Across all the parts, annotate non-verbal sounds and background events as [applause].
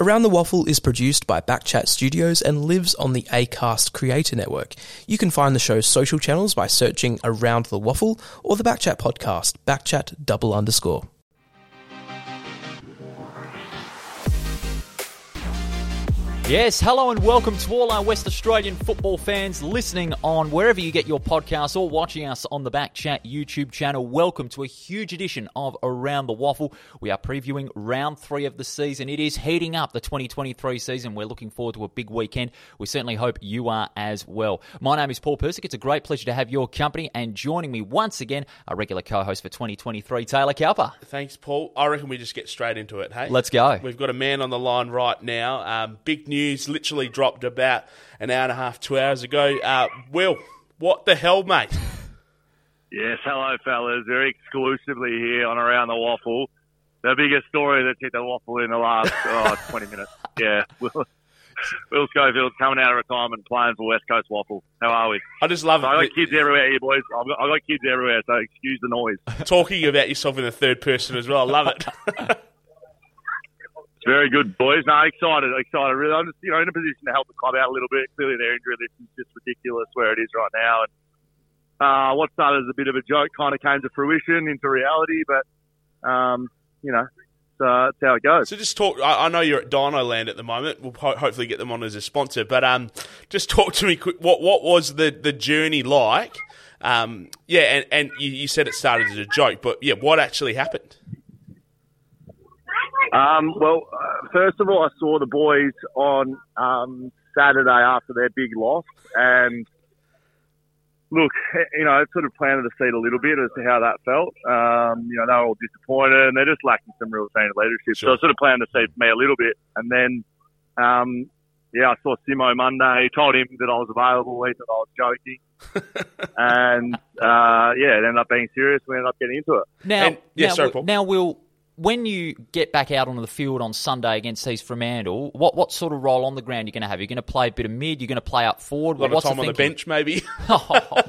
Around the Waffle is produced by Backchat Studios and lives on the Acast Creator Network. You can find the show's social channels by searching Around the Waffle or the Backchat podcast, Backchat double underscore. Yes, hello and welcome to all our West Australian football fans listening on wherever you get your podcasts or watching us on the Backchat YouTube channel. Welcome to a huge edition of Around the Waffle. We are previewing round three of the season. It is heating up the 2023 season. We're looking forward to a big weekend. We certainly hope you are as well. My name is Paul Persick. It's a great pleasure to have your company and joining me once again, our regular co-host for 2023, Taylor Cowper. Thanks, Paul. I reckon we just get straight into it, hey? Let's go. We've got a man on the line right now. Um, big news news literally dropped about an hour and a half, two hours ago. Uh, Will, what the hell, mate? Yes, hello, fellas. Very exclusively here on Around the Waffle. The biggest story that's hit the waffle in the last [laughs] oh, 20 minutes. Yeah. Will, Will Schofield's coming out of retirement playing for West Coast Waffle. How are we? I just love so it. I got kids everywhere here, boys. I've got, I've got kids everywhere, so excuse the noise. [laughs] Talking about yourself in the third person as well. I love it. [laughs] Very good, boys. No, excited, excited. Really, I'm just you know in a position to help the club out a little bit. Clearly, their injury list is just ridiculous where it is right now. And uh, what started as a bit of a joke kind of came to fruition into reality. But um, you know, uh, that's how it goes. So just talk. I, I know you're at Dino Land at the moment. We'll ho- hopefully get them on as a sponsor. But um, just talk to me. Quick, what what was the the journey like? Um, yeah, and, and you, you said it started as a joke, but yeah, what actually happened? Um, well, uh, first of all, I saw the boys on um, Saturday after their big loss, and look, you know, I sort of planted the seed a little bit as to how that felt. Um, you know, they were all disappointed, and they're just lacking some real senior leadership. Sure. So I sort of planted the seed for me a little bit, and then, um, yeah, I saw Simo Monday. He told him that I was available. He thought I was joking. [laughs] and uh, yeah, it ended up being serious. We ended up getting into it. Now, and, yeah, now, sorry, Paul. now we'll when you get back out onto the field on Sunday against East Fremantle, what what sort of role on the ground are you going to have? You're going to play a bit of mid. You're going to play up forward. A lot What's of time the on the bench, maybe. [laughs] [laughs]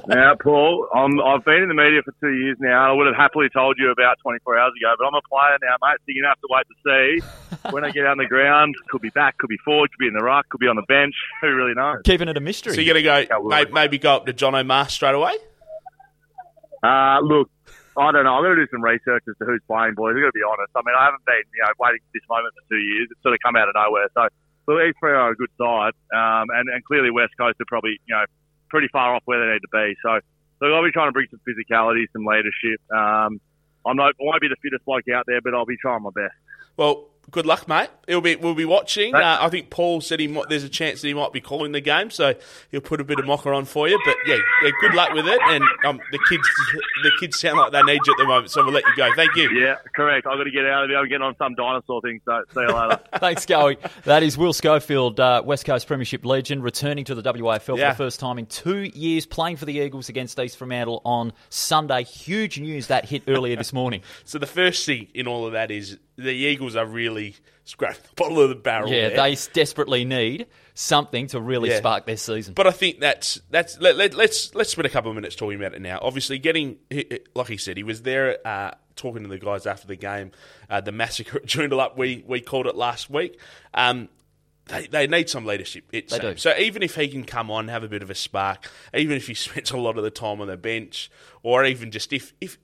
now, Paul, I'm, I've been in the media for two years now. I would have happily told you about 24 hours ago, but I'm a player now, mate. So you're going to have to wait to see [laughs] when I get on the ground. Could be back, could be forward, could be in the ruck, could be on the bench. Who really knows? Keeping it a mystery. So you're going to go maybe, maybe go up to John O'Mar straight away. Uh, look, I don't know. I'm going to do some research as to who's playing, boys. I've got to be honest. I mean, I haven't been, you know, waiting for this moment for two years. It's sort of come out of nowhere. So, so East three are a good side, um, and, and clearly West Coast are probably, you know, pretty far off where they need to be. So, so I'll be trying to bring some physicality, some leadership. Um, I'm not, I won't be the fittest bloke out there, but I'll be trying my best. Well, good luck, mate. It'll be we'll be watching. Uh, I think Paul said he might, there's a chance that he might be calling the game, so he'll put a bit of mocker on for you. But yeah, yeah good luck with it. And um, the kids the kids sound like they need you at the moment, so we'll let you go. Thank you. Yeah, correct. I've got to get out of here. I'm getting on some dinosaur thing. So see you later. [laughs] Thanks, Scully. That is Will Schofield, uh, West Coast Premiership legend, returning to the WAFL Yeah. for the first time in two years, playing for the Eagles against East Fremantle on Sunday. Huge news that hit earlier this morning. [laughs] So the first thing in all of that is the Eagles are really scratching the bottom of the barrel. Yeah, there. they desperately need something to really Yeah. spark their season. But I think that's that's let, let, let's let's spend a couple of minutes talking about it now. Obviously, getting like he said, he was there uh, talking to the guys after the game. Uh, the massacre at Joondalup, we we called it last week. Um, they, they need some leadership. It They do. So even if he can come on, have a bit of a spark, even if he [laughs] spends a lot of the time on the bench, or even just if if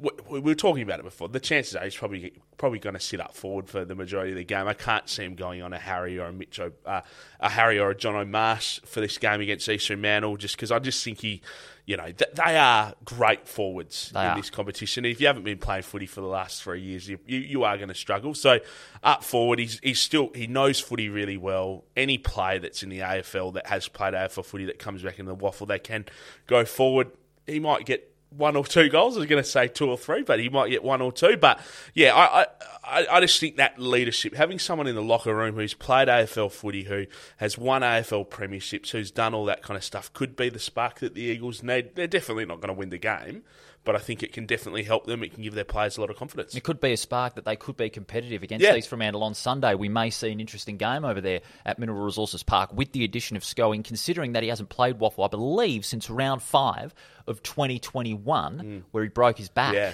we, we were talking about it before, the chances are he's probably probably going to sit up forward for the majority of the game. I can't see him going on a Harry or a Mitch, o, uh, a Harry or a Jono Marsh for this game against Eastern Mantle, just because I just think he, you know, th- they are great forwards They in are. this competition. If you haven't been playing footy for the last three years, you, you, you are going to struggle. So up forward, he's, he's still he knows footy really well. Any player that's in the AFL that has played AFL footy that comes back in the waffle, they can go forward. He might get one or two goals. I was going to say two or three, but he might get one or two. But yeah, I, I, I- just think that leadership, having someone in the locker room who's played AFL footy, who has won AFL premierships, who's done all that kind of stuff, could be the spark that the Eagles need. They're definitely not going to win the game, but I think it can definitely help them. It can give their players a lot of confidence. It could be a spark that they could be competitive against Yeah. East Fremantle on Sunday. We may see an interesting game over there at Mineral Resources Park with the addition of Scoing, considering that he hasn't played Waffle, I believe, since round five of 2021, where he broke his back. Mm. Yeah.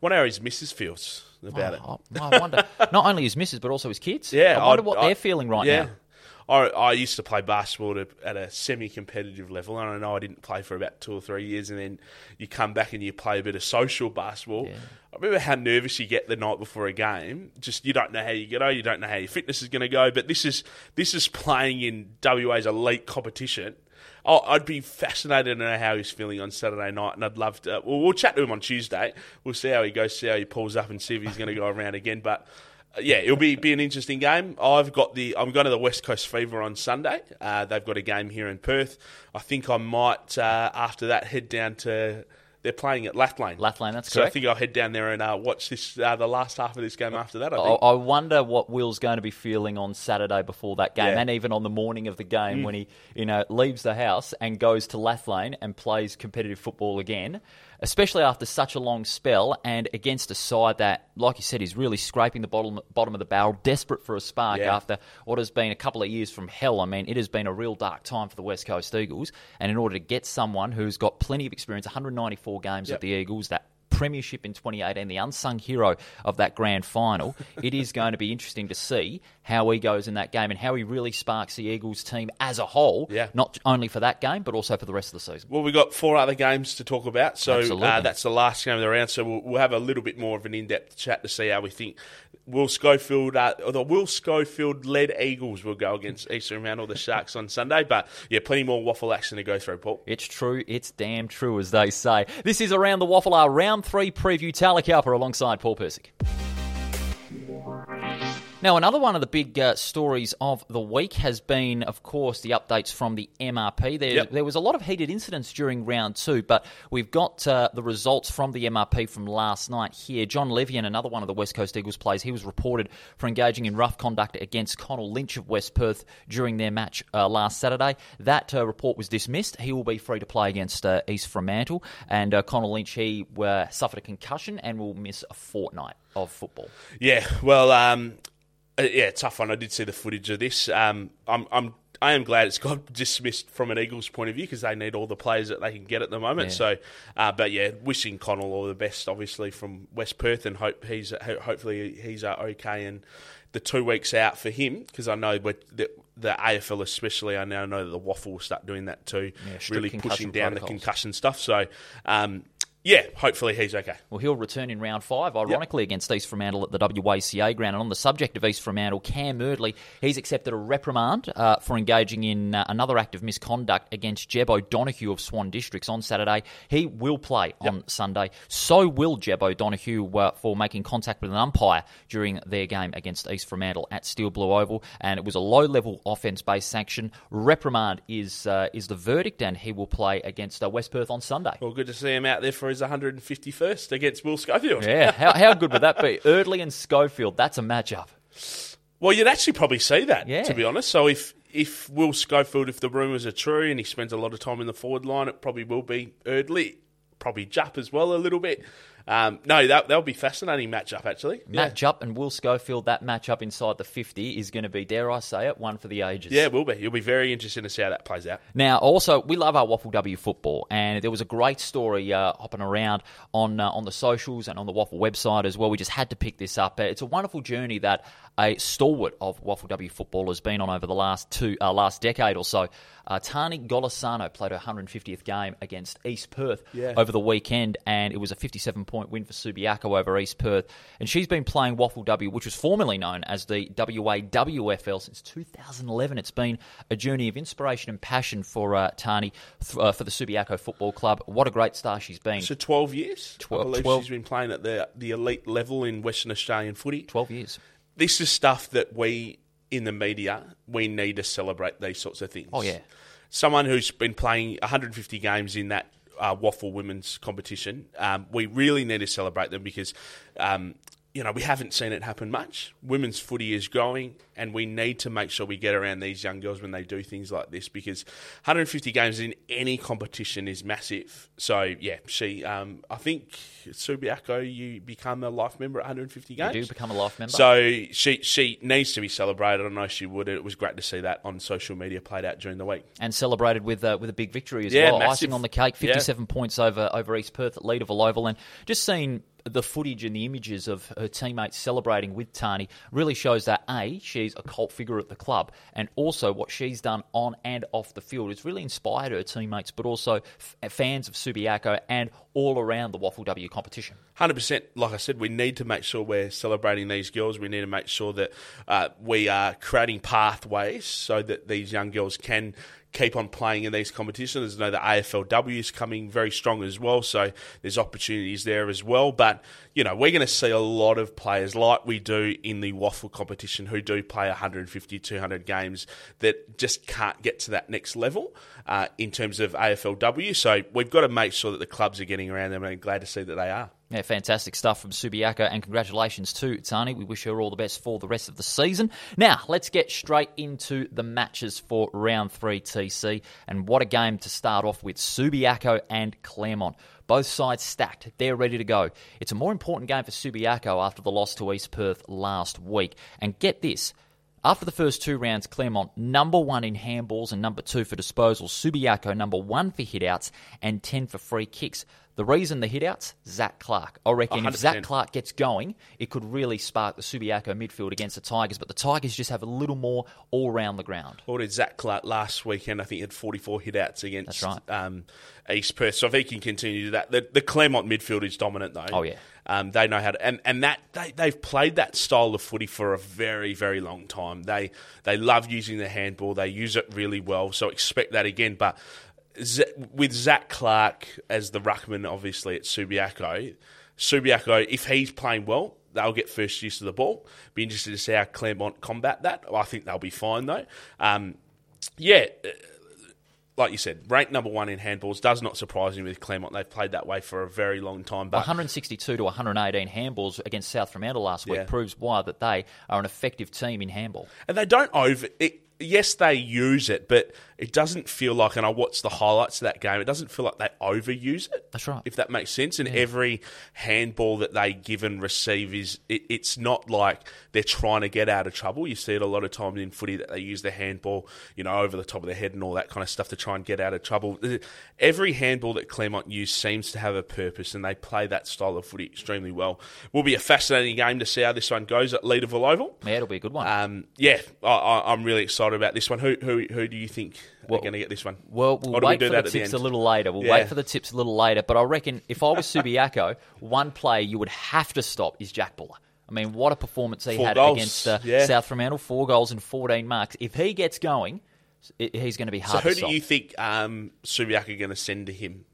wonder how his missus feels about it. Oh, I wonder. Not only his missus, but also his kids. [laughs] Yeah, I wonder I'd- what I- they're feeling right yeah. now. I, I used to play basketball to, at a semi-competitive level, and I know I didn't play for about two or three years, and then you come back and you play a bit of social basketball. I remember how nervous you get the night before a game. Just you don't know how you get on, you don't know how your fitness is going to go. But this is this is playing in WA's elite competition. Oh, I'd be fascinated to know how he's feeling on Saturday night, and I'd love to. Well, we'll chat to him on Tuesday. We'll see how he goes, see how he pulls up, and see if he's going to go around again. But yeah, it'll be be an interesting game. I've got the I'm going to the West Coast Fever on Sunday. Uh, they've got a game here in Perth. I think I might uh, after that head down to. They're playing at Lathlain. Lathlain, that's so I think I'll head down there and uh, watch this uh, the last half of this game after that. I I, think. I wonder what Will's going to be feeling on Saturday before that game, Yeah. Mm. and even on the morning of the game when he, you know, leaves the house and goes to Lathlain and plays competitive football again. Especially after such a long spell and against a side that, like you said, is really scraping the bottom bottom of the barrel, desperate for a spark Yeah. after what has been a couple of years from hell. I mean, it has been a real dark time for the West Coast Eagles, and in order to get someone who's got plenty of experience, 194 games Yep. at the Eagles, that premiership in 2018, the unsung hero of that grand final. it is going to be interesting to see how he goes in that game and how he really sparks the Eagles team as a whole, Yeah. not only for that game, but also for the rest of the season. Well, we've got four other games to talk about, so uh, that's the last game of the round. So we'll, we'll have a little bit more of an in-depth chat to see how we think Will Schofield, uh, or the Will Schofield led Eagles will go against Eastern Fremantle, the Sharks on Sunday. But yeah, plenty more waffle action to go through, Paul. It's true, it's damn true, as they say. This is Around the Waffle Hour Round 3 preview. Tally Cowper alongside Paul Persick. Now, another one of the big uh, stories of the week has been, of course, the updates from the MRP. There, Yep. there was a lot of heated incidents during round two, but we've got uh, the results from the MRP from last night here. John Levian, another one of the West Coast Eagles players, he was reported for engaging in rough conduct against Connell Lynch of West Perth during their match uh, last Saturday. That uh, report was dismissed. He will be free to play against uh, East Fremantle. And uh, Connell Lynch, he uh, suffered a concussion and will miss a fortnight of football. Yeah, well, um, uh, yeah, tough one. I did see the footage of this. Um, I'm, I'm, I am glad it's got [laughs] dismissed from an Eagles point of view because they need all the players that they can get at the moment. Yeah. So, uh, but yeah, wishing Connell all the best, obviously from West Perth, and hope he's hopefully he's uh, okay. And the two weeks out for him because I know the, the AFL especially. I now know that the Waffle will start doing that too, Yeah, really pushing down the concussion stuff. So, um, yeah, hopefully he's okay. Well, he'll return in round five, ironically, against East Fremantle at the WACA ground. And on the subject of East Fremantle, Cam Erdley, he's accepted a reprimand uh, for engaging in uh, another act of misconduct against Jeb O'Donoghue of Swan Districts on Saturday. He will play on Sunday. So will Jeb O'Donoghue uh, for making contact with an umpire during their game against East Fremantle at Steel Blue Oval. And it was a low-level offence-based sanction. Reprimand is uh, is the verdict, and he will play against uh, West Perth on Sunday. Well, good to see him out there for his 151st against Will Schofield. Yeah, how, how good would that be? [laughs] Erdley and Schofield, that's a matchup. Well, you'd actually probably see that, Yeah. to be honest. So if if Will Schofield, if the rumours are true and he spends a lot of time in the forward line, it probably will be Erdley, probably Jupp as well a little bit. Um, no, that that'll be fascinating matchup actually. Yeah. Matchup and Will Schofield, that matchup inside the 50 is going to be, dare I say it, one for the ages. Yeah, it will be. It'll be very interesting to see how that plays out. Now, also, we love our Waffle W football, and there was a great story uh, hopping around on uh, on the socials and on the Waffle website as well. We just had to pick this up. Uh, It's a wonderful journey that a stalwart of Waffle W football has been on over the last two uh, last decade or so. Uh, Tani Golisano played her 150th game against East Perth Yeah. over the weekend, and it was a 57 point win for Subiaco over East Perth. And she's been playing Waffle W, which was formerly known as the WAWFL since 2011. It's been a journey of inspiration and passion for uh, Tani th- uh, for the Subiaco Football Club. What a great star she's been. So twelve years. Twelve- I believe 12 she's been playing at the the elite level in Western Australian footy. 12 years. This is stuff that we in the media we need to celebrate these sorts of things. Oh, yeah. someone who's been playing 150 games in that uh, waffle women's competition, um, we really need to celebrate them because. Um, you know, we haven't seen it happen much. Women's footy is growing, and we need to make sure we get around these young girls when they do things like this because 150 games in any competition is massive. So, yeah, she, um, I think, Subiaco, you become a life member at 150 games. You do become a life member. So she she needs to be celebrated. I know she would. It was great to see that on social media played out during the week. and celebrated with uh, with a big victory as Yeah, well. massive. Icing on the cake, 57 points over over East Perth at Leederville Oval, and just seeing the footage and the images of her teammates celebrating with Tani really shows that A, she's a cult figure at the club, and also what she's done on and off the field has really inspired her teammates, but also f- fans of Subiaco and all around the Waffle W competition. Hundred percent. Like I said, we need to make sure we're celebrating these girls. We need to make sure that uh, we are creating pathways so that these young girls can keep on playing in these competitions. I know the AFLW is coming very strong as well, so there's opportunities there as well. But you know, we're going to see a lot of players like we do in the waffle competition who do play 150, 200 games that just can't get to that next level uh, in terms of AFLW. So we've got to make sure that the clubs are getting around them, and I'm glad to see that they are. Yeah, fantastic stuff from Subiaco, and congratulations to Tani. We wish her all the best for the rest of the season. Now, let's get straight into the matches for round three TC, and what a game to start off with Subiaco and Claremont. Both sides stacked, they're ready to go. It's a more important game for Subiaco after the loss to East Perth last week. And get this. After the first two rounds, Claremont number one in handballs and number two for disposals. Subiaco number one for hitouts and 10 for free kicks. The reason the hitouts, Zach Clark. I reckon if 100%. Zach Clark gets going, it could really spark the Subiaco midfield against the Tigers. But the Tigers just have a little more all round the ground. Or did Zach Clark last weekend? I think he had 44 hitouts against right. um, East Perth. So if he can continue to do that, the, the Claremont midfield is dominant though. Oh, yeah. Um, they know how to, and, and that they, they've played that style of footy for a very, very long time. They they love using the handball. They use it really well. So expect that again. But Z- with Zach Clark as the ruckman, obviously at Subiaco, Subiaco, if he's playing well, they'll get first use of the ball. Be interested to see how Claremont combat that. I think they'll be fine though. Um, yeah, uh, like you said, ranked number one in handballs does not surprise me with Claremont. They've played that way for a very long time. But 162 to 118 handballs against South Fremantle last week Yeah. proves why that they are an effective team in handball. and they don't over it. Yes, they use it, but it doesn't feel like. And I watched the highlights of that game. It doesn't feel like they overuse it. That's right. If that makes sense. And every handball that they give and receive is, it, it's not like they're trying to get out of trouble. You see it a lot of times in footy that they use the handball, you know, over the top of their head and all that kind of stuff to try and get out of trouble. Every handball that Claremont use seems to have a purpose, and they play that style of footy extremely well. Will be a fascinating game to see how this one goes at Leederville Oval. Yeah, it'll be a good one. Um, yeah, I, I, I'm really excited about this one. Who who who do you think Well- are going to get this one? Well, we'll we wait do for that the at the tips a little later. We'll Yeah. wait for the tips a little later. But I reckon if I was Subiaco, one player you would have to stop is Jack Buller. I mean, what a performance he Four had goals, against uh, yeah. South Fremantle. Four goals and 14 marks. If he gets going, it, he's going to be hard So who do stop. you think um, Subiac are going to send to him?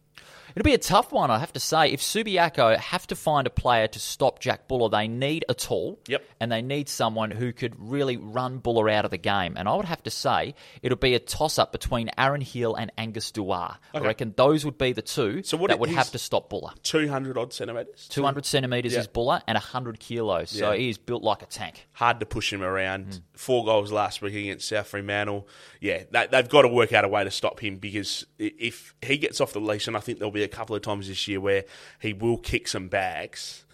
It'll be a tough one, I have to say. If Subiaco have to find a player to stop Jack Buller, they need a tall. Yep. And they need someone who could really run Buller out of the game. And I would have to say it'll be a toss up between Aaron Hill and Angus Duar. I reckon those would be the two So that would have to stop Buller. 200 odd centimetres? 200 centimetres Yeah. is Buller and 100 kilos. So Yeah. he is built like a tank. Hard to push him around. Hmm. Four goals last week against South Fremantle. Yeah, they, they've got to work out a way to stop him because if he gets off the leash, and I think there'll be a couple of times this year where he will kick some bags.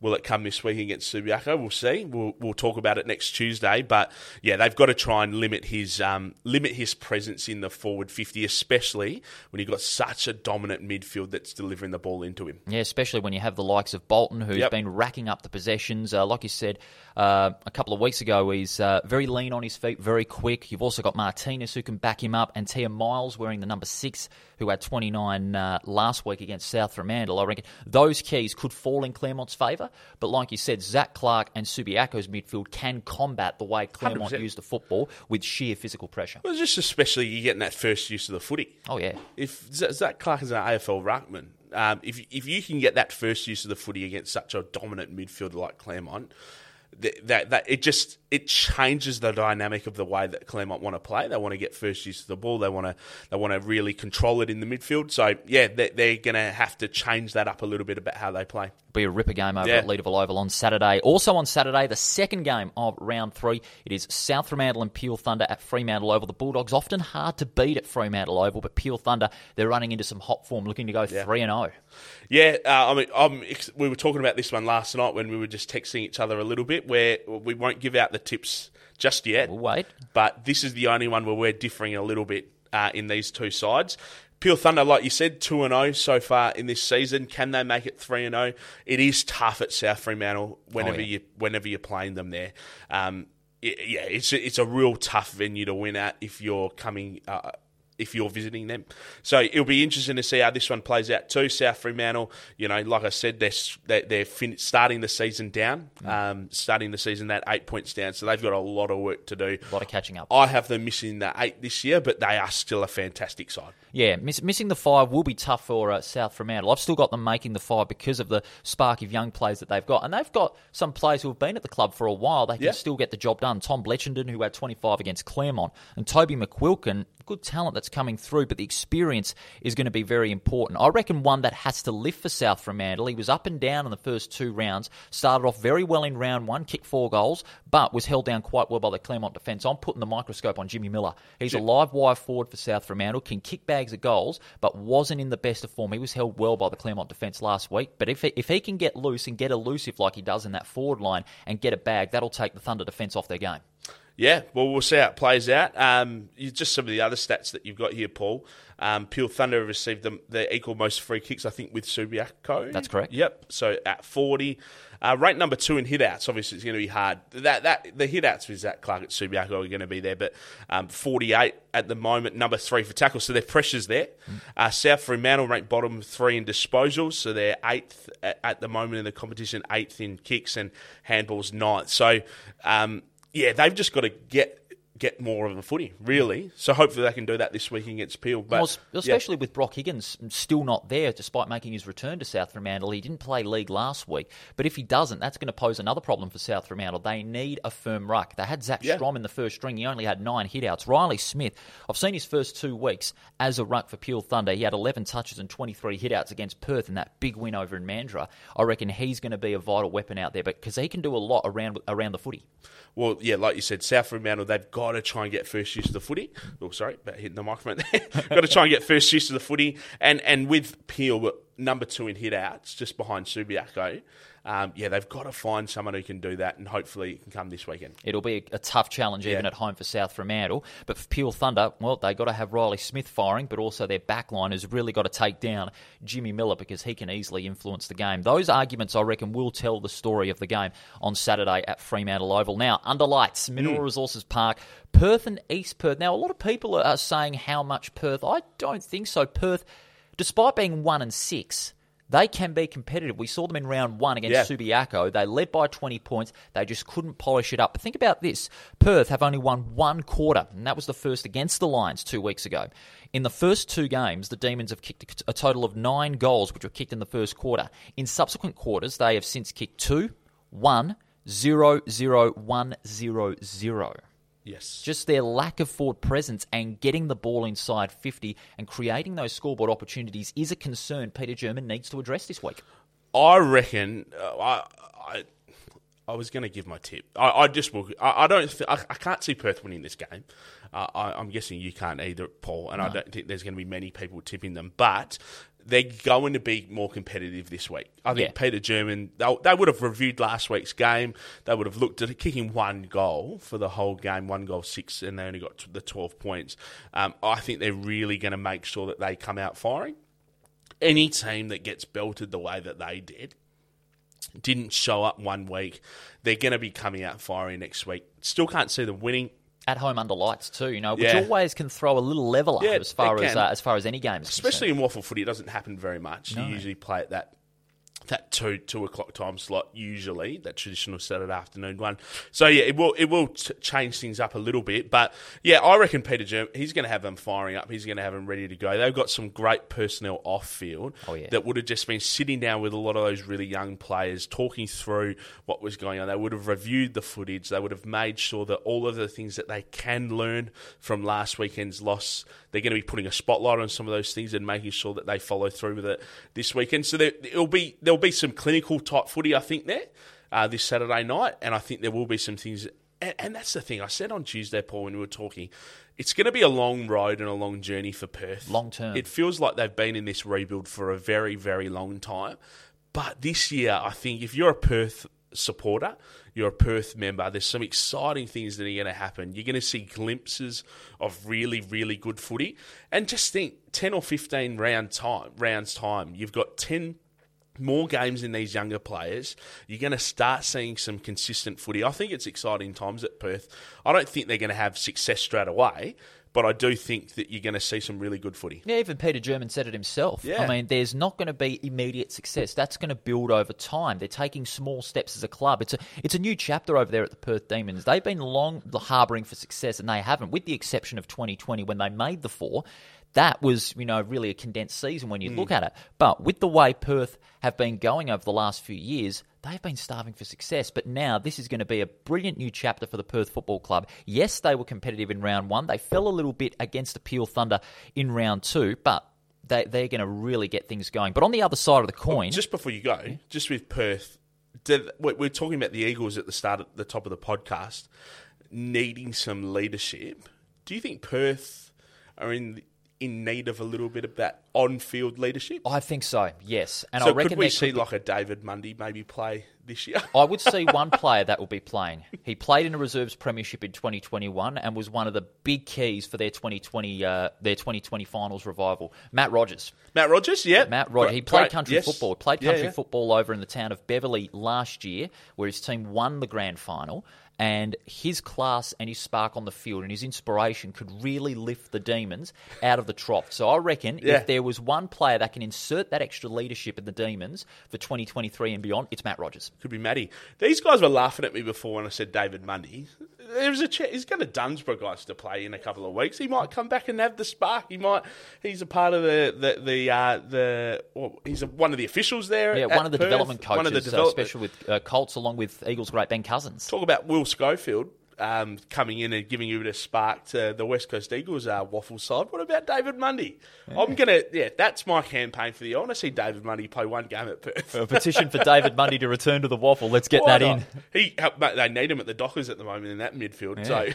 Will it come this week against Subiaco? We'll see. We'll, we'll talk about it next Tuesday. But yeah, they've got to try and limit his um, limit his presence in the forward fifty, especially when you've got such a dominant midfield that's delivering the ball into him. Yeah, especially when you have the likes of Bolton, who's Yep. been racking up the possessions. Uh, like you said uh, a couple of weeks ago, he's uh, very lean on his feet, very quick. You've also got Martinez who can back him up, and Tia Miles wearing the number six, who had 29 uh, last week against South Fremantle. I reckon those keys could fall in Claremont's favour. But like you said, Zach Clark and Subiaco's midfield can combat the way Claremont 100%. use the football with sheer physical pressure. Well, just especially you getting that first use of the footy. Oh, yeah. If Zach Clark is an AFL ruckman, um, if if you can get that first use of the footy against such a dominant midfielder like Claremont, th- that that it just it changes the dynamic of the way that Claremont want to play. They want to get first use of the ball. They want to they want to really control it in the midfield. So yeah, they, they're going to have to change that up a little bit about how they play. be a ripper game over Yeah. at Leederville Oval on Saturday. Also on Saturday, the second game of round three. It is South Fremantle and Peel Thunder at Fremantle Oval. The Bulldogs often hard to beat at Fremantle Oval, but Peel Thunder they're running into some hot form, looking to go three and oh. zero. Yeah, uh, I mean, I'm, we were talking about this one last night when we were just texting each other a little bit. Where we won't give out the tips just yet. We'll wait. but this is the only one where we're differing a little bit uh, in these two sides. Peel Thunder, like you said, two and zero so far in this season. Can they make it three and zero? It is tough at South Fremantle whenever Oh, yeah. you whenever you're playing them there. Um, it- yeah, it's a, it's a real tough venue to win at if you're coming. Uh, if you're visiting them, so it'll be interesting to see how this one plays out too. South Fremantle, you know, like I said, they're they're, they're fin- starting the season down, um, starting the season that eight points down, so they've got a lot of work to do. A lot of catching up. I have them missing the eight this year, but they are still a fantastic side. Yeah, miss, missing the five will be tough for uh, South Fremantle. I've still got them making the five because of the spark of young players that they've got. And they've got some players who have been at the club for a while. They can Yeah. still get the job done. Tom Bletchenden, who had 25 against Claremont, and Toby McQuilkin, good talent that's coming through, but the experience is going to be very important. I reckon one that has to lift for South Fremantle. He was up and down in the first two rounds, started off very well in round one, kicked four goals, but was held down quite well by the Claremont defence. I'm putting the microscope on Jimmy Miller. He's a live wire forward for South Fremantle, can kick bags of goals, but wasn't in the best of form. He was held well by the Claremont defence last week, but if he, if he can get loose and get elusive like he does in that forward line and get a bag, that'll take the Thunder defence off their game. Yeah, well, we'll see how it plays out. Um, just some of the other stats that you've got here, Paul. Um, Peel Thunder have received the, the equal most free kicks, I think, with Subiaco. That's correct. Yep. So at forty, uh, ranked number two in hitouts. Obviously, it's going to be hard. That that the hitouts with Zach Clark at Subiaco are going to be there, but um, forty-eight at the moment. Number three for tackles, so their pressure's there. Uh, South Fremantle ranked bottom three in disposals, so they're eighth at, at the moment in the competition, eighth in kicks and handballs, ninth. So. Um, yeah, they've just got to get get more of the footy, really. So hopefully they can do that this week against Peel. But Well, es- yeah. especially with Brock Higgins still not there, despite making his return to South Fremantle. He didn't play league last week, but if he doesn't, that's going to pose another problem for South Fremantle. They need a firm ruck. They had Zach Yeah. Strom in the first string. He only had nine hitouts. Riley Smith, I've seen his first two weeks as a ruck for Peel Thunder. He had 11 touches and 23 hitouts against Perth in that big win over in Mandurah. I reckon he's going to be a vital weapon out there, but because he can do a lot around around the footy. Well, yeah, like you said, South Fremantle, they've got to try and get first use of the footy. Oh, sorry, about hitting the microphone there. [laughs] got to try and get first use of the footy. And and with Peel, number two in hit outs, just behind Subiaco, um, yeah, they've got to find someone who can do that, and hopefully it can come this weekend. It'll be a, a tough challenge even Yeah. at home for South Fremantle. But for Peel Thunder, well, they got to have Riley Smith firing, but also their backline has really got to take down Jimmy Miller because he can easily influence the game. Those arguments, I reckon, will tell the story of the game on Saturday at Fremantle Oval. Now, under lights, Mineral Resources Park, Perth and East Perth. Now, a lot of people are saying how much Perth. I don't think so. Perth, despite being one and six. They can be competitive. We saw them in round one against Yeah. Subiaco. They led by 20 points. They just couldn't polish it up. But think about this Perth have only won one quarter, and that was the first against the Lions two weeks ago. In the first two games, the Demons have kicked a total of nine goals, which were kicked in the first quarter. In subsequent quarters, they have since kicked two, one, zero, zero, one, zero, zero. Yes. Just their lack of forward presence and getting the ball inside 50 and creating those scoreboard opportunities is a concern Peter German needs to address this week. I reckon uh, I, I I was going to give my tip. I, I just will. I, I don't. I, I can't see Perth winning this game. Uh, I, I'm guessing you can't either, Paul. And I don't think there's going to be many people tipping them. But they're going to be more competitive this week. I think Yeah. Peter German. They, they would have reviewed last week's game. They would have looked at it, kicking one goal for the whole game, one goal six, and they only got the 12 points. Um, I think they're really going to make sure that they come out firing any team that gets belted the way that they did didn't show up one week, they're going to be coming out firing next week. Still can't see them winning. At home under lights too, you know, which Yeah. always can throw a little leveler Yeah, as far as uh, as far as any game is Especially concerned. in waffle footy, it doesn't happen very much. No. You usually play at that that two two o'clock time slot. Usually, that traditional Saturday afternoon one. So yeah, it will it will t- change things up a little bit. But yeah, I reckon Peter Germ he's going to have them firing up. He's going to have them ready to go. They've got some great personnel off field. Oh, yeah. that would have just been sitting down with a lot of those really young players, talking through what was going on. They would have reviewed the footage. They would have made sure that all of the things that they can learn from last weekend's loss, they're going to be putting a spotlight on some of those things and making sure that they follow through with it this weekend. So there, it'll be there'll be some clinical type footy, I think, there uh, this Saturday night, and I think there will be some things. And, and that's the thing I said on Tuesday, Paul, when we were talking. It's going to be a long road and a long journey for Perth. Long term. It feels like they've been in this rebuild for a very, very long time. But this year, I think if you're a Perth supporter, you're a Perth member, there's some exciting things that are going to happen. You're going to see glimpses of really, really good footy. And just think 10 or 15 round time, rounds time, you've got 10 more games in these younger players, you're going to start seeing some consistent footy. I think it's exciting times at Perth. I don't think they're going to have success straight away, but I do think that you're going to see some really good footy. Yeah, even Peter German said it himself. Yeah. I mean, there's not going to be immediate success. That's going to build over time. They're taking small steps as a club. It's a it's a new chapter over there at the Perth Demons. They've been long harbouring for success, and they haven't, with the exception of 2020 when they made the four. That was, you know, really a condensed season when you mm. look at it. But with the way Perth have been going over the last few years, they've been starving for success. But now this is going to be a brilliant new chapter for the Perth Football Club. Yes, they were competitive in round one. They fell a little bit against the Peel Thunder in round two, but they, they're going to really get things going. But on the other side of the coin, Just before you go, hmm? just with Perth, did, we we're talking about the Eagles at the start, at the top of the podcast, needing some leadership. Do you think Perth are in in need of a little bit of that on-field leadership? I think so. Yes, and so I reckon could we see be- like a David Mundy maybe play this year? I would see [laughs] one player that will be playing. He played in a reserves premiership in 2021 and was one of the big keys for their 2020 uh, their 2020 finals revival. Matt Rogers. Matt Rogers, yeah, Matt Rogers. He played great, country yes. football. He played Yeah, country yeah. football over in the town of Beverley last year, where his team won the grand final. And his class and his spark on the field and his inspiration could really lift the demons out of the trough. So I reckon Yeah. if there was one player that can insert that extra leadership in the demons for 2023 and beyond, it's Matt Rogers. Could be Matty. These guys were laughing at me before when I said David Mundy. There's a ch- he's going to Dunsborough guys to play in a couple of weeks. He might come back and have the spark. He might. He's a part of the the the uh, the. Well, he's a, one of the officials there. Yeah, one of the Perth. development coaches, One of the uh, development. especially with uh, Colts, along with Eagles great Ben Cousins. Talk about Will Schofield um, coming in and giving you a bit of spark to the West Coast Eagles uh, waffle side. What about David Mundy? I'm gonna. Yeah, that's my campaign for the year. I want to see David Mundy play one game at Perth. A petition for David Mundy to return to the waffle. Let's get Why that not? in. He, mate, they need him at the Dockers at the moment in that midfield. So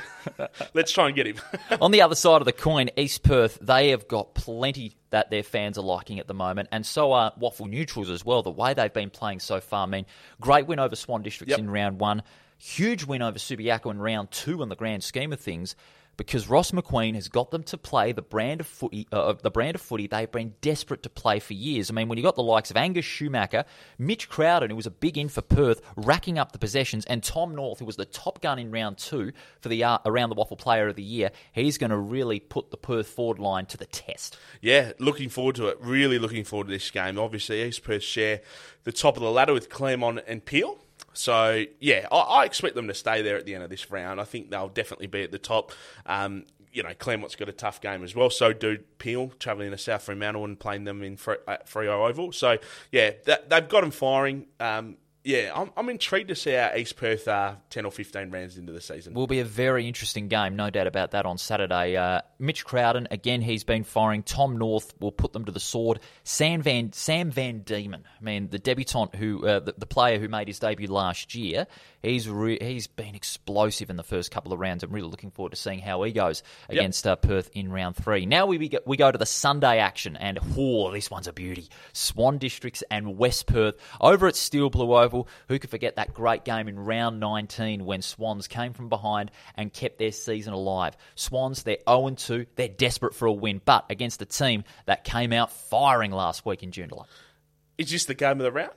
[laughs] let's try and get him. [laughs] On the other side of the coin, East Perth, they have got plenty that their fans are liking at the moment, and so are Waffle Neutrals as well. The way they've been playing so far, I mean, great win over Swan Districts Yep. in round one, huge win over Subiaco in round two in the grand scheme of things. Because Ross McQueen has got them to play the brand of footy, uh, the brand of footy they've been desperate to play for years. I mean, when you got the likes of Angus Schumacher, Mitch Crowden, who was a big in for Perth, racking up the possessions, and Tom North, who was the top gun in round two for the uh, around the waffle player of the year, he's going to really put the Perth forward line to the test. yeah, looking forward to it. Really looking forward to this game. Obviously, East Perth share the top of the ladder with Claremont and Peel. So yeah, I, I expect them to stay there at the end of this round. I think they'll definitely be at the top. Um, you know, Claremont's got a tough game as well. So do Peel, travelling to South Fremantle and playing them in Fre- at Freo Oval. So yeah, that, they've got them firing. Um, yeah, I'm, I'm intrigued to see how East Perth are 10 or 15 rounds into the season. Will be a very interesting game, no doubt about that on Saturday. Uh, Mitch Crowden, again, he's been firing. Tom North will put them to the sword. Sam Van Sam Van Diemen, I mean, the debutant who uh, the, the player who made his debut last year, he's re- he's been explosive in the first couple of rounds. I'm really looking forward to seeing how he goes against uh, Perth in round three. Now we we go, we go to the Sunday action, and oh, this one's a beauty. Swan Districts and West Perth over at Steel Blue Oval. Who could forget that great game in round 19 when Swans came from behind and kept their season alive? Swans, they're 0 2. They're desperate for a win, but against a team that came out firing last week in Joondalup. Is this the game of the round?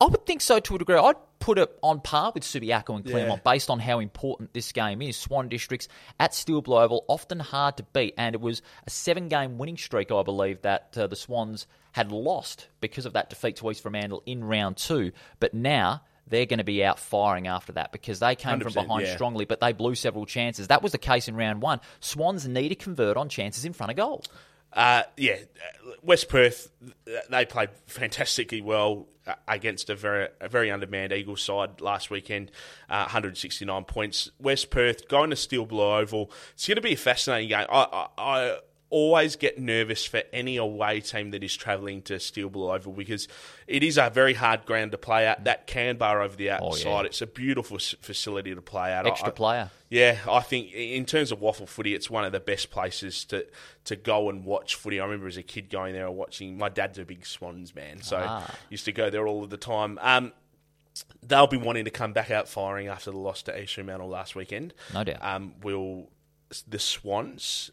I would think so to a degree. I'd put it on par with Subiaco and Claremont Yeah. based on how important this game is. Swan Districts at Steel Blue Oval, often hard to beat, and it was a seven game winning streak, I believe, that uh, the Swans had lost because of that defeat to East Fremantle in round two. But now they're going to be out firing after that because they came from behind yeah. strongly, but they blew several chances. That was the case in round one. Swans need to convert on chances in front of goal. Uh, yeah, West Perth, they played fantastically well uh, against a very a very undermanned Eagles side last weekend, uh, 169 points. West Perth going to Steel Blue Oval. It's going to be a fascinating game. I, I, I always get nervous for any away team that is travelling to Steel Blue Oval because it is a very hard ground to play at. That can bar over the outside. It's a beautiful facility to play at. Extra I- player. yeah, I think in terms of waffle footy, it's one of the best places to, to go and watch footy. I remember as a kid going there and watching. My dad's a big Swans man, so Ah. used to go there all of the time. Um, they'll be wanting to come back out firing after the loss to East Fremantle last weekend. No doubt. Um, will the Swans?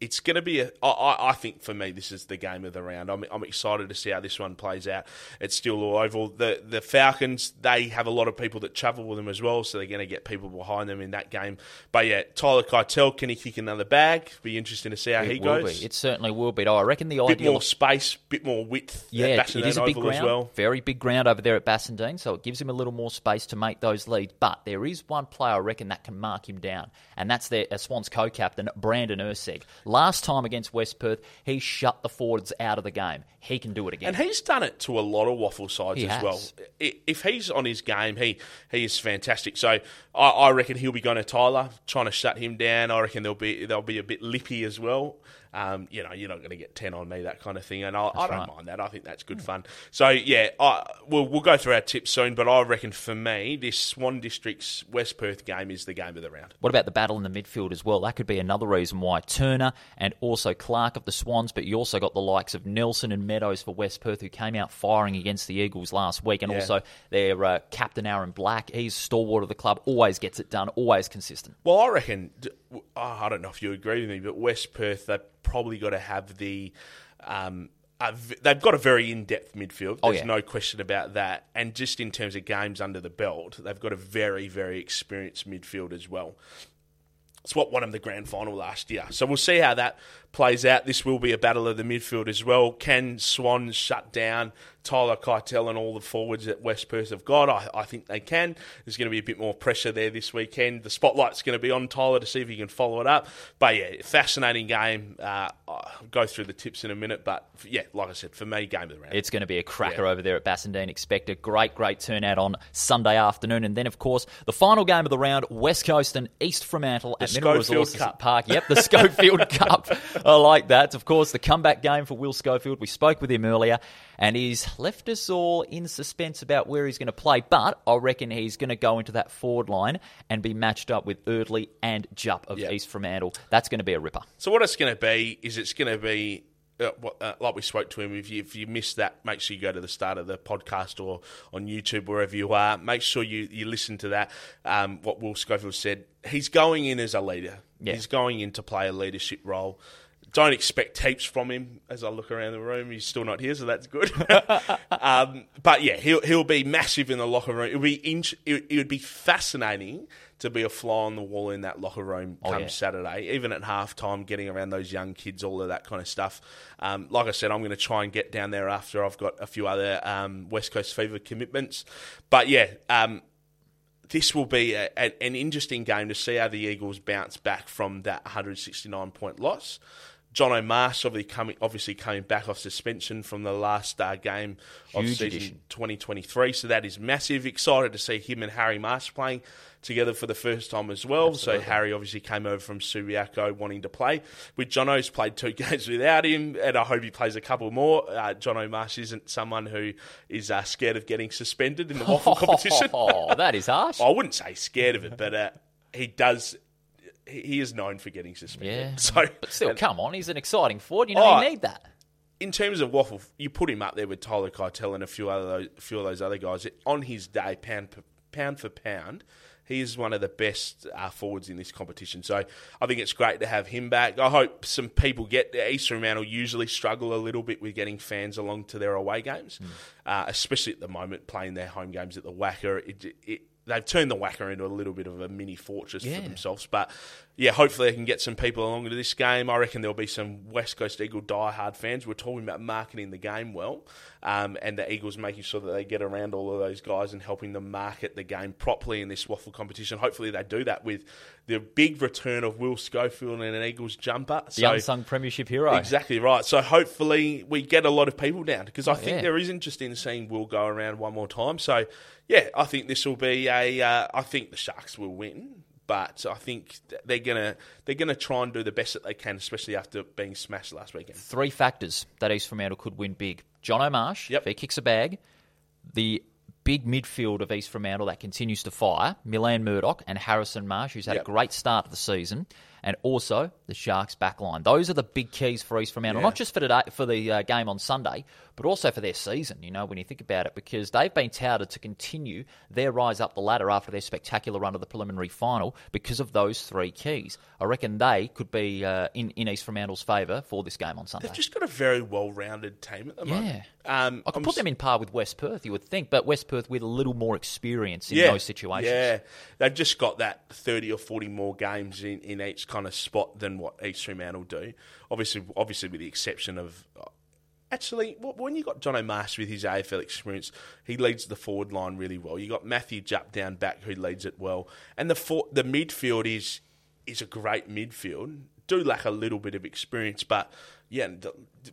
It's going to be a. I, I think for me, this is the game of the round. I'm, I'm excited to see how this one plays out. It's still all oval. The the Falcons they have a lot of people that travel with them as well, so they're going to get people behind them in that game. But yeah, Tyler Keitel can he kick another bag? Be interesting to see how it he goes. be. It certainly will be. I reckon the bit ideal more space, bit more width. Yeah, at it a big Oval ground, as well. very big ground over there at Bassendean, so it gives him a little more space to make those leads. But there is one player I reckon that can mark him down, and that's their uh, Swans co-captain Brandon Urseg. Last time against West Perth, he shut the forwards out of the game. He can do it again. And he's done it to a lot of waffle sides He as has. well. If he's on his game, he he is fantastic. So I, I reckon he'll be going to Tyler, trying to shut him down. I reckon they'll be they'll be a bit lippy as well. Um, you know, you're not going to get ten on me, that kind of thing, and I, I don't right. mind that. I think that's good fun. So yeah, I, we'll we'll go through our tips soon, but I reckon for me, this Swan District's West Perth game is the game of the round. What about the battle in the midfield as well? That could be another reason why Turner and also Clark of the Swans, but you also got the likes of Nelson and Meadows for West Perth who came out firing against the Eagles last week, and Yeah. also their uh, captain Aaron Black. He's stalwart of the club, always gets it done, always consistent. Well, I reckon. d- I don't know if you agree with me, but West Perth they've probably got to have the. Um, v- they've got a very in-depth midfield. There's Oh, yeah. no question about that. And just in terms of games under the belt, they've got a very, very experienced midfield as well. It's what won them the grand final last year. So we'll see how that plays out. This will be a battle of the midfield as well. Can Swans shut down Tyler Keitel and all the forwards that West Perth have got? I, I think they can. There's going to be a bit more pressure there this weekend. The spotlight's going to be on Tyler to see if he can follow it up. But yeah, fascinating game. Uh, I'll go through the tips in a minute. But yeah, like I said, for me, game of the round. It's going to be a cracker Yeah. over there at Bassendean. Expect a great, great turnout on Sunday afternoon. And then, of course, the final game of the round West Coast and East Fremantle at The Mineral Resources Cup. Park. Yep, the [laughs] Schofield Cup. I like that. Of course, the comeback game for Will Schofield. We spoke with him earlier, and he's left us all in suspense about where he's going to play. But I reckon he's going to go into that forward line and be matched up with Erdley and Jupp of Yeah. East Fremantle. That's going to be a ripper. So what it's going to be is it's going to be uh, uh, like we spoke to him. If you if you missed that, make sure you go to the start of the podcast or on YouTube wherever you are. Make sure you you listen to that. Um, what Will Schofield said. He's going in as a leader. Yeah. He's going in to play a leadership role. Don't expect heaps from him as I look around the room. He's still not here, so that's good. [laughs] um, but yeah, he'll he'll be massive in the locker room. It'll be int- it, it would be fascinating to be a fly on the wall in that locker room come yeah. Saturday, even at halftime, getting around those young kids, all of that kind of stuff. Um, like I said, I'm going to try and get down there after I've got a few other um, West Coast Fever commitments. But yeah, um, this will be a, a- an interesting game to see how the Eagles bounce back from that 169 point loss. Jono Marsh obviously coming, obviously coming back off suspension from the last uh, game of Huge season addition. 2023, so that is massive. Excited to see him and Harry Marsh playing together for the first time as well. So Harry obviously came over from Subiaco wanting to play. With Jono's played two [laughs] games without him, and I hope he plays a couple more. Uh, Jono Marsh isn't someone who is uh, scared of getting suspended in the waffle [laughs] competition. Oh, that is harsh. [laughs] I wouldn't say scared of it, but uh, he does. He is known for getting suspended. Yeah. [laughs] So, But still, and come on, he's an exciting forward. You know, Oh, you need that. in terms of waffle, you put him up there with Tyler Keitel and a few other those, a few of those other guys. On his day, pound per, pound for pound, he is one of the best uh, forwards in this competition. So I think it's great to have him back. I hope some people get there. East Fremantle usually struggle a little bit with getting fans along to their away games, uh, especially at the moment playing their home games at the WACA. It, it, they've turned the WACA into a little bit of a mini fortress Yeah. for themselves, but yeah, hopefully they can get some people along to this game. I reckon there'll be some West Coast Eagle diehard fans. We're talking about marketing the game well, um, and the Eagles making sure that they get around all of those guys and helping them market the game properly in this waffle competition. Hopefully they do that with the big return of Will Schofield and an Eagles jumper. The So- unsung premiership hero. Exactly right. So hopefully we get a lot of people down because I think Oh, yeah. there is interest in seeing Will go around one more time. So yeah, I think this will be a. Uh, I think the Sharks will win, but I think they're gonna they're gonna try and do the best that they can, especially after being smashed last weekend. Three factors that East Fremantle could win big. Jono Marsh, Yep. if he kicks a bag, the big midfield of East Fremantle that continues to fire, Milan Murdoch and Harrison Marsh, who's had Yep. a great start to the season. And also the Sharks back line. Those are the big keys for East Fremantle, not just for today, for the uh, game on Sunday, but also for their season. You know, when you think about it, because they've been touted to continue their rise up the ladder after their spectacular run to the preliminary final because of those three keys. I reckon they could be uh, in in East Fremantle's favour for this game on Sunday. They've just got a very well-rounded team at the moment. Um, I could I'm put s- them in par with West Perth, you would think, but West Perth with a little more experience in yeah, those situations. Yeah, they've just got that thirty or forty more games in, in each kind of spot than what East Fremantle do. Obviously, obviously with the exception of. Uh, actually, when you got Jono Marsh with his AFL experience, he leads the forward line really well. You got Matthew Jupp down back who leads it well, and the for, the midfield is is a great midfield. Do lack a little bit of experience, but yeah,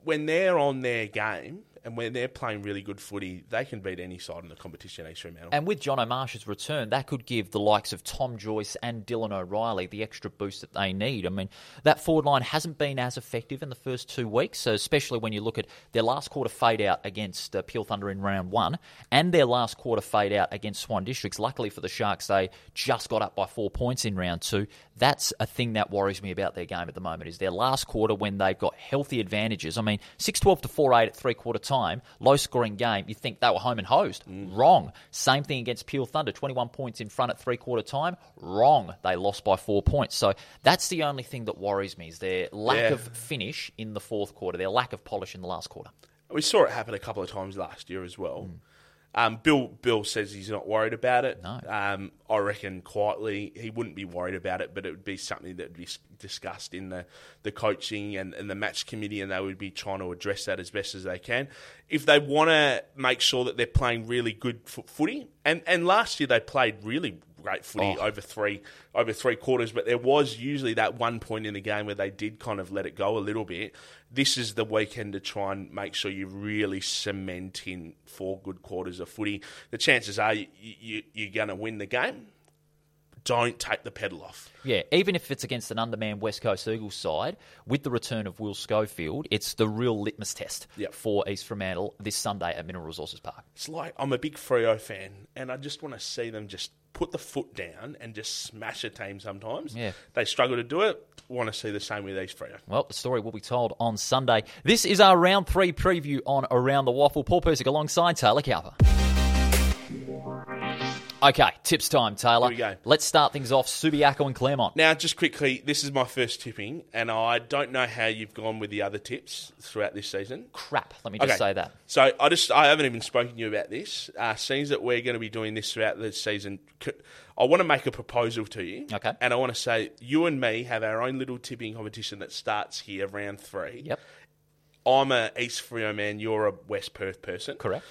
when they're on their game and when they're playing really good footy, they can beat any side in the competition. East Fremantle. And with Jono Marsh's return, that could give the likes of Tom Joyce and Dylan O'Reilly the extra boost that they need. I mean, that forward line hasn't been as effective in the first two weeks, so especially when you look at their last quarter fade out against uh, Peel Thunder in round one and their last quarter fade out against Swan Districts. Luckily for the Sharks, they just got up by four points in round two. That's a thing that worries me about their game at the moment is their last quarter when they've got healthy advantages. I mean, 6-12 to 4-8 at three-quarter time, low-scoring game. You think they were home and hosed. Wrong. Same thing against Peel Thunder, 21 points in front at three-quarter time. Wrong. They lost by four points. So that's the only thing that worries me is their lack Yeah. of finish in the fourth quarter, their lack of polish in the last quarter. We saw it happen a couple of times last year as well. Hmm. Um, Bill Bill says he's not worried about it. No. Um, I reckon quietly he wouldn't be worried about it, but it would be something that would be discussed in the, the coaching and, and the match committee, and they would be trying to address that as best as they can. If they want to make sure that they're playing really good footy, and, and last year they played really great footy Oh. over three over three quarters, but there was usually that one point in the game where they did kind of let it go a little bit. This is the weekend to try and make sure you really cement in four good quarters of footy. The chances are you, you, you're going to win the game. Don't take the pedal off. Yeah, even if it's against an undermanned West Coast Eagles side, with the return of Will Schofield, it's the real litmus test Yep. for East Fremantle this Sunday at Mineral Resources Park. It's like I'm a big Freo fan, and I just want to see them just put the foot down and just smash a team. Sometimes, Yeah. they struggle to do it. Want to see the same with these three. Well, the story will be told on Sunday. This is our round three preview on Around the WAFL. Paul Persick alongside Taylor Cowper. Okay, tips time, Taylor. Here we go. Let's start things off. Subiaco and Claremont. Now, just quickly, this is my first tipping, and I don't know how you've gone with the other tips throughout this season. Crap, let me just say that. So I just I haven't even spoken to you about this. Uh, seems that we're going to be doing this throughout the season. C- I want to make a proposal to you. Okay. And I want to say you and me have our own little tipping competition that starts here round three. Yep, I'm a East Freo man. You're a West Perth person. correct.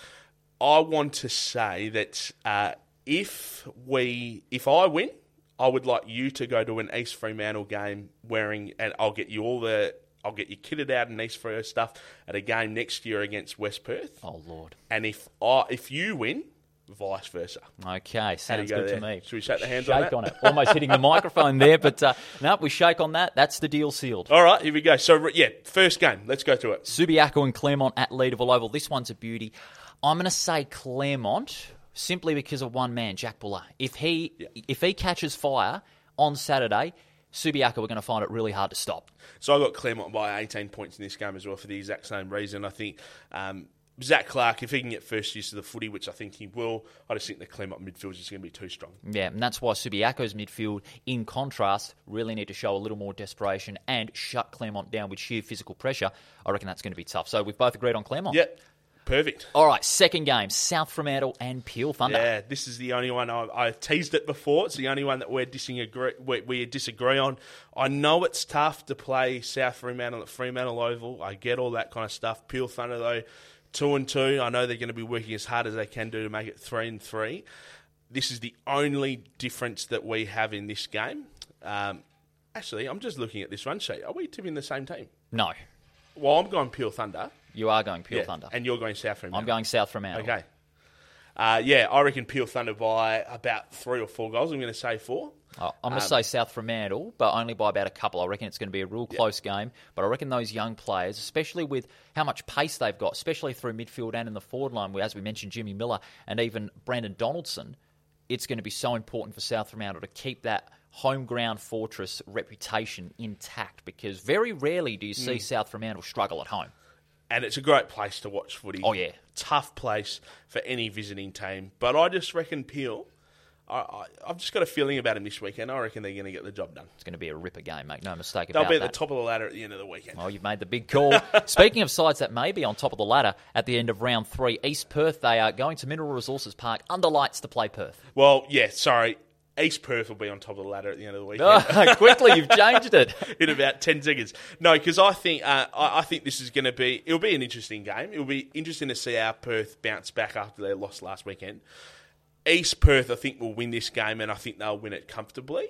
I want to say that uh, if we, if I win, I would like you to go to an East Fremantle game wearing, and I'll get you all the, I'll get you kitted out in East Freo stuff at a game next year against West Perth. Oh, Lord. And if I, if you win, vice versa. Okay, sounds go good there? to me. Should we shake the hands Shake on on it. Almost hitting the microphone there, but uh, no, we shake on that. That's the deal sealed. All right, here we go. So yeah, first game. Let's go through it. Subiaco and Claremont at Leederville Oval. This one's a beauty. I'm going to say Claremont simply because of one man, Jack Buller. If he if he catches fire on Saturday, Subiaco we're going to find it really hard to stop. So I got Claremont by 18 points in this game as well for the exact same reason. I think um, Zach Clark, if he can get first use of the footy, which I think he will, I just think the Claremont midfield is just going to be too strong. Yeah, and that's why Subiaco's midfield, in contrast, really need to show a little more desperation and shut Claremont down with sheer physical pressure. I reckon that's going to be tough. So we've both agreed on Claremont. Yeah, perfect. All right, second game, South Fremantle and Peel Thunder. Yeah, this is the only one I, I teased it before. It's the only one that we're disagree we, we disagree on. I know it's tough to play South Fremantle at Fremantle Oval. I get all that kind of stuff. Peel Thunder though, two and two. I know they're going to be working as hard as they can do to make it three and three. This is the only difference that we have in this game. Um, actually, I'm just looking at this run sheet. Are we tipping the same team? No, Well, I'm going Peel Thunder. You are going Peel Yeah, Thunder. and you're going South Fremantle. I'm going South from Fremantle. Okay. Uh, yeah, I reckon Peel Thunder by about three or four goals. I'm going to say four. Oh, I'm going to Um, say South Fremantle, but only by about a couple. I reckon it's going to be a real close game. But I reckon those young players, especially with how much pace they've got, especially through midfield and in the forward line, where, as we mentioned, Jimmy Miller and even Brandon Donaldson, it's going to be so important for South Fremantle to keep that home ground fortress reputation intact because very rarely do you Mm. see South Fremantle struggle at home. And it's a great place to watch footy. Oh, yeah. tough place for any visiting team. But I just reckon Peel. I, I, I've just got a feeling about him this weekend. I reckon they're going to get the job done. It's going to be a ripper game, make no mistake They'll about that. They'll be at the top of the ladder at the end of the weekend. Oh, you've made the big call. [laughs] Speaking of sides that may be on top of the ladder at the end of round three, East Perth, they are going to Mineral Resources Park under lights to play Perth. Well, yeah, sorry. East Perth will be on top of the ladder at the end of the weekend. Oh, [laughs] [laughs] quickly, you've changed it. in about ten seconds. No, because I think uh, I, I think this is going to be it'll be an interesting game. It'll be interesting to see how Perth bounce back after they lost last weekend. East Perth, I think, will win this game, and I think they'll win it comfortably.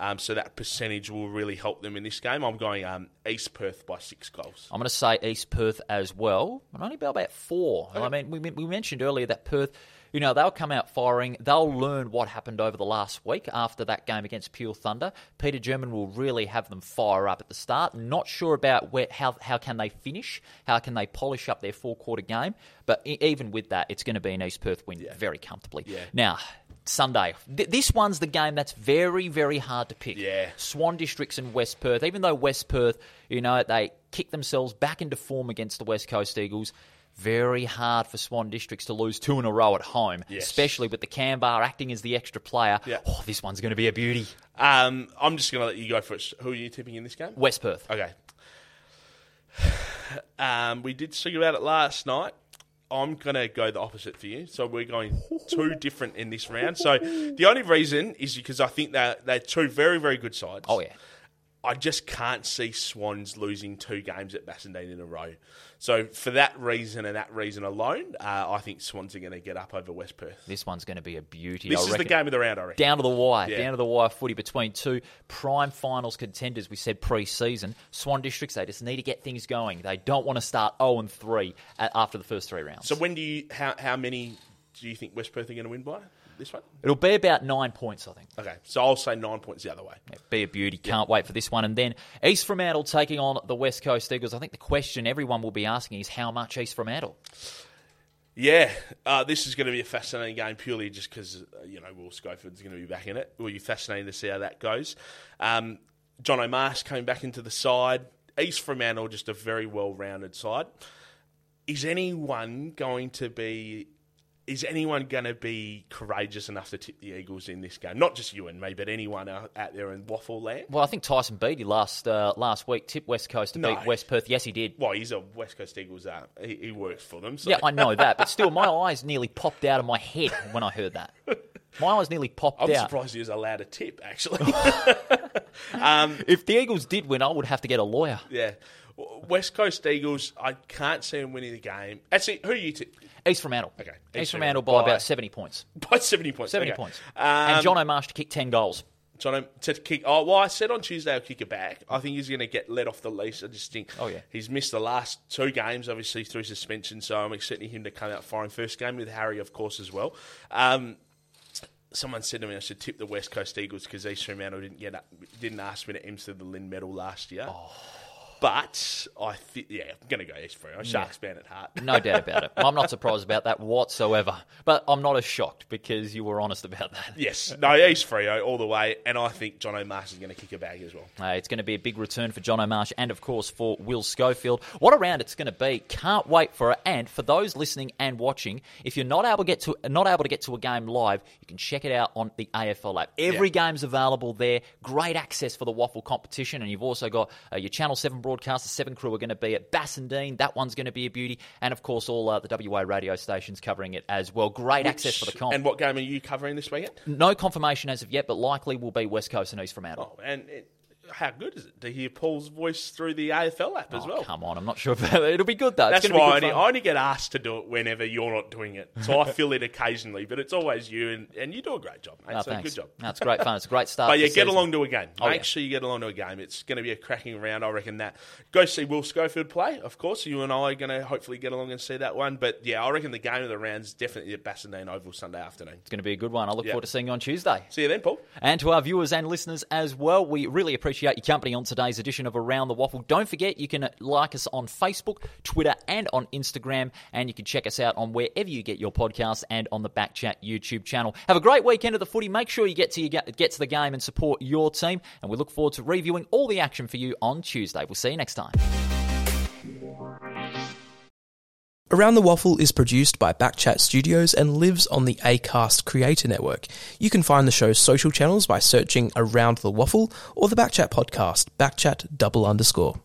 Um, so that percentage will really help them in this game. I'm going um, East Perth by six goals. I'm going to say East Perth as well, but only by about four. I mean, we, we mentioned earlier that Perth, you know, they'll come out firing. They'll learn what happened over the last week after that game against Peel Thunder. Peter German will really have them fire up at the start. Not sure about where how how can they finish, how can they polish up their four quarter game, but even with that, it's going to be an East Perth win very comfortably. Yeah. Now. Sunday. Th- This one's the game that's very, very hard to pick. Yeah. Swan Districts and West Perth, even though West Perth, you know, they kick themselves back into form against the West Coast Eagles. Very hard for Swan Districts to lose two in a row at home, Yes. especially with the Canbar acting as the extra player. Yeah. Oh, this one's going to be a beauty. Um, I'm just going to let you go first. Who are you tipping in this game? West Perth. Okay. [sighs] Um, we did speak about it last night. I'm going to go the opposite for you. So we're going two [laughs] different in this round. So the only reason is because I think that they're two very, very good sides. Oh, yeah. I just can't see Swans losing two games at Bassendean in a row. So for that reason and that reason alone, uh, I think Swans are going to get up over West Perth. This one's going to be a beauty. This I is the game of the round, I reckon. Down to the wire, Yeah. down to the wire footy between two prime finals contenders. We said pre-season. Swan Districts, they just need to get things going. They don't want to start 0 and 3 after the first three rounds. So when do you? How how many do you think West Perth are going to win by? This one? It'll be about nine points, I think. Okay, so I'll say nine points the other way. Yeah, be a beauty. Can't wait for this one. And then East Fremantle taking on the West Coast Eagles. I think the question everyone will be asking is how much East Fremantle? Yeah, uh, this is going to be a fascinating game purely just because uh, you know Will Schofield's going to be back in it. Will be fascinating to see how that goes. Um, Jono Marsh came back into the side. East Fremantle just a very well-rounded side. Is anyone going to be? Is anyone going to be courageous enough to tip the Eagles in this game? Not just you and me, but anyone out out there in WAFL Land. Well, I think Tyson Beattie last uh, last week tipped West Coast to No. beat West Perth. Yes, he did. Well, he's a West Coast Eagles. Uh, he, he works for them. So. Yeah, I know that, but still, my [laughs] eyes nearly popped out of my head when I heard that. [laughs] My eyes nearly popped out. I'm out. surprised he was allowed a tip. Actually, [laughs] If the Eagles did win, I would have to get a lawyer. Yeah. West Coast Eagles, I can't see them winning the game. Actually, who are you tip? East Fremantle. Okay. East, Fremantle by by- about 70 points. [laughs] By 70 points. 70 okay. points. Um, and Jono Marsh to kick 10 goals. Jono to kick. Oh, well, I said on Tuesday I'll kick it back. I think he's going to get let off the leash. I just think. Oh, yeah. He's missed the last two games, obviously through suspension. So I'm expecting him to come out firing. First game with Harry, of course, as well. Um, someone said to me I should tip the West Coast Eagles because East Fremantle didn't get up, didn't ask me to enter the Lynn Medal last year. Oh. But I think, yeah, I'm going to go East Fremantle. Sharks fan at heart. No doubt about it. I'm not [laughs] surprised about that whatsoever. But I'm not as shocked because you were honest about that. Yes, no, East Freo all the way, and I think Jono Marsh is going to kick a bag as well. Uh, it's going to be a big return for Jono Marsh and, of course, for Will Schofield. What a round it's going to be! Can't wait for it. And for those listening and watching, if you're not able to get to not able to get to a game live, you can check it out on the AFL app. Every game's available there. Great access for the WAFL competition, and you've also got uh, your Channel Seven broadcast. The Seven crew are going to be at Bassendean. That one's going to be a beauty, and of course, all uh, the WA radio stations covering it as well. Great access for the comp. And what game are you covering this weekend? no confirmation as of yet, but likely will be West Coast and East Fremantle. Oh, and it, how good is it to hear Paul's voice through the AFL app as Oh, well? Come on, I'm not sure if it'll be good though. That's be why I only. I only get asked to do it whenever you're not doing it. So I fill it occasionally, but it's always you, and, and you do a great job, mate. Oh, so thanks. good job. No, great fun. It's a great start. But yeah, get season. along to a game. Oh, Make yeah. sure you get along to a game. It's going to be a cracking round, I reckon that. Go see Will Schofield play, of course. You and I are going to hopefully get along and see that one. But yeah, I reckon the game of the round is definitely at Bassendean Oval Sunday afternoon. It's going to be a good one. I look Yeah. forward to seeing you on Tuesday. See you then, Paul. And to our viewers and listeners as well, we really appreciate appreciate your company on today's edition of Around the WAFL. Don't forget, you can like us on Facebook, Twitter, and on Instagram, and you can check us out on wherever you get your podcasts and on the Backchat YouTube channel. Have a great weekend of the footy. Make sure you get to, your, get to the game and support your team, and we look forward to reviewing all the action for you on Tuesday. We'll see you next time. Around the WAFL is produced by Backchat Studios and lives on the ACAST Creator Network. You can find the show's social channels by searching Around the WAFL or the Backchat podcast, Backchat double underscore.